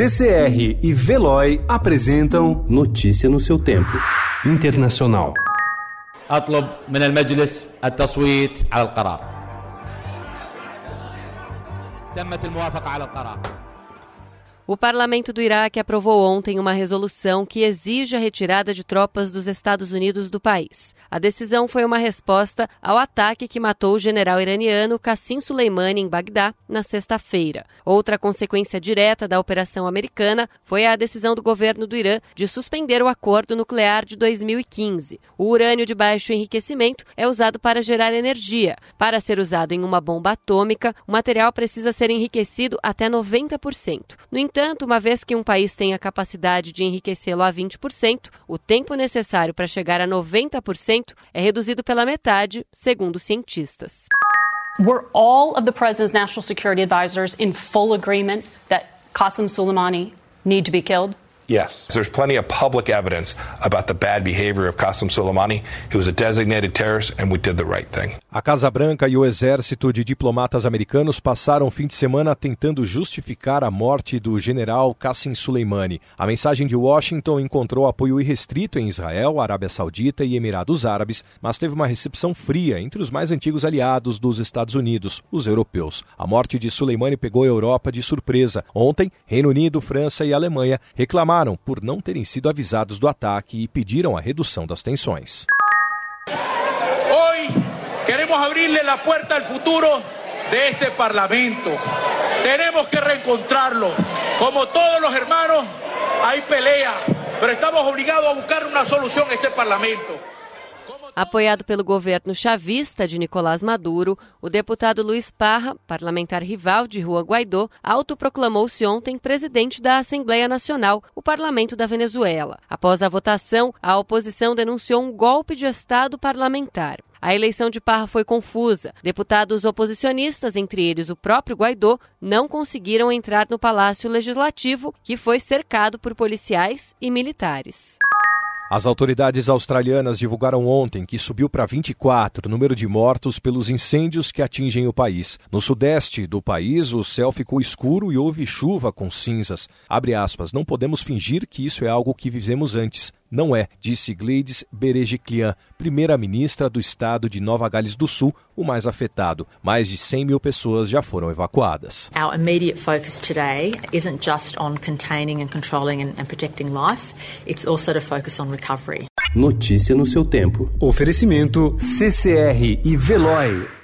CCR e Veloy apresentam Notícia no seu tempo. Internacional. أطلب من المجلس التصويت على القرار تمت الموافقة على القرار O parlamento do Iraque aprovou ontem uma resolução que exige a retirada de tropas dos Estados Unidos do país. A decisão foi uma resposta ao ataque que matou o general iraniano Qassim Soleimani em Bagdá na sexta-feira. Outra consequência direta da operação americana foi a decisão do governo do Irã de suspender o acordo nuclear de 2015. O urânio de baixo enriquecimento é usado para gerar energia. Para ser usado em uma bomba atômica, o material precisa ser enriquecido até 90%. No entanto, Portanto, uma vez que um país tem a capacidade de enriquecê-lo a 20%, o tempo necessário para chegar a 90% é reduzido pela metade, segundo cientistas. Were all of the president's national security advisors in full agreement that Qasem Soleimani need to be killed? Yes. There's plenty of public evidence about the bad behavior of Qasem Soleimani. He was a designated terrorist and we did the right thing. A Casa Branca e o exército de diplomatas americanos passaram o fim de semana tentando justificar a morte do general Qasem Soleimani. A mensagem de Washington encontrou apoio irrestrito em Israel, Arábia Saudita e Emirados Árabes, mas teve uma recepção fria entre os mais antigos aliados dos Estados Unidos, os europeus. A morte de Soleimani pegou a Europa de surpresa. Ontem, Reino Unido, França e Alemanha reclamaram por não terem sido avisados do ataque e pediram a redução das tensões. Hoy queremos abrirle la puerta al futuro de este parlamento. Tenemos que reencontrarlo. Como todos los hermanos, hay pelea, pero estamos obligados a buscar una solución en este parlamento. Apoiado pelo governo chavista de Nicolás Maduro, o deputado Luiz Parra, parlamentar rival de Juan Guaidó, autoproclamou-se ontem presidente da Assembleia Nacional, o parlamento da Venezuela. Após a votação, a oposição denunciou um golpe de Estado parlamentar. A eleição de Parra foi confusa. Deputados oposicionistas, entre eles o próprio Guaidó, não conseguiram entrar no Palácio Legislativo, que foi cercado por policiais e militares. As autoridades australianas divulgaram ontem que subiu para 24 o número de mortos pelos incêndios que atingem o país. No sudeste do país, o céu ficou escuro e houve chuva com cinzas. Aspas, não podemos fingir que isso é algo que vivemos antes. Não é, disse Gleides Berejiklian, primeira-ministra do estado de Nova Gales do Sul, o mais afetado. Mais de 100 mil pessoas já foram evacuadas. Our immediate focus today isn't just on containing and controlling and, and protecting life, it's also to focus on recovery. Notícia no seu tempo. Oferecimento CCR e Veloy.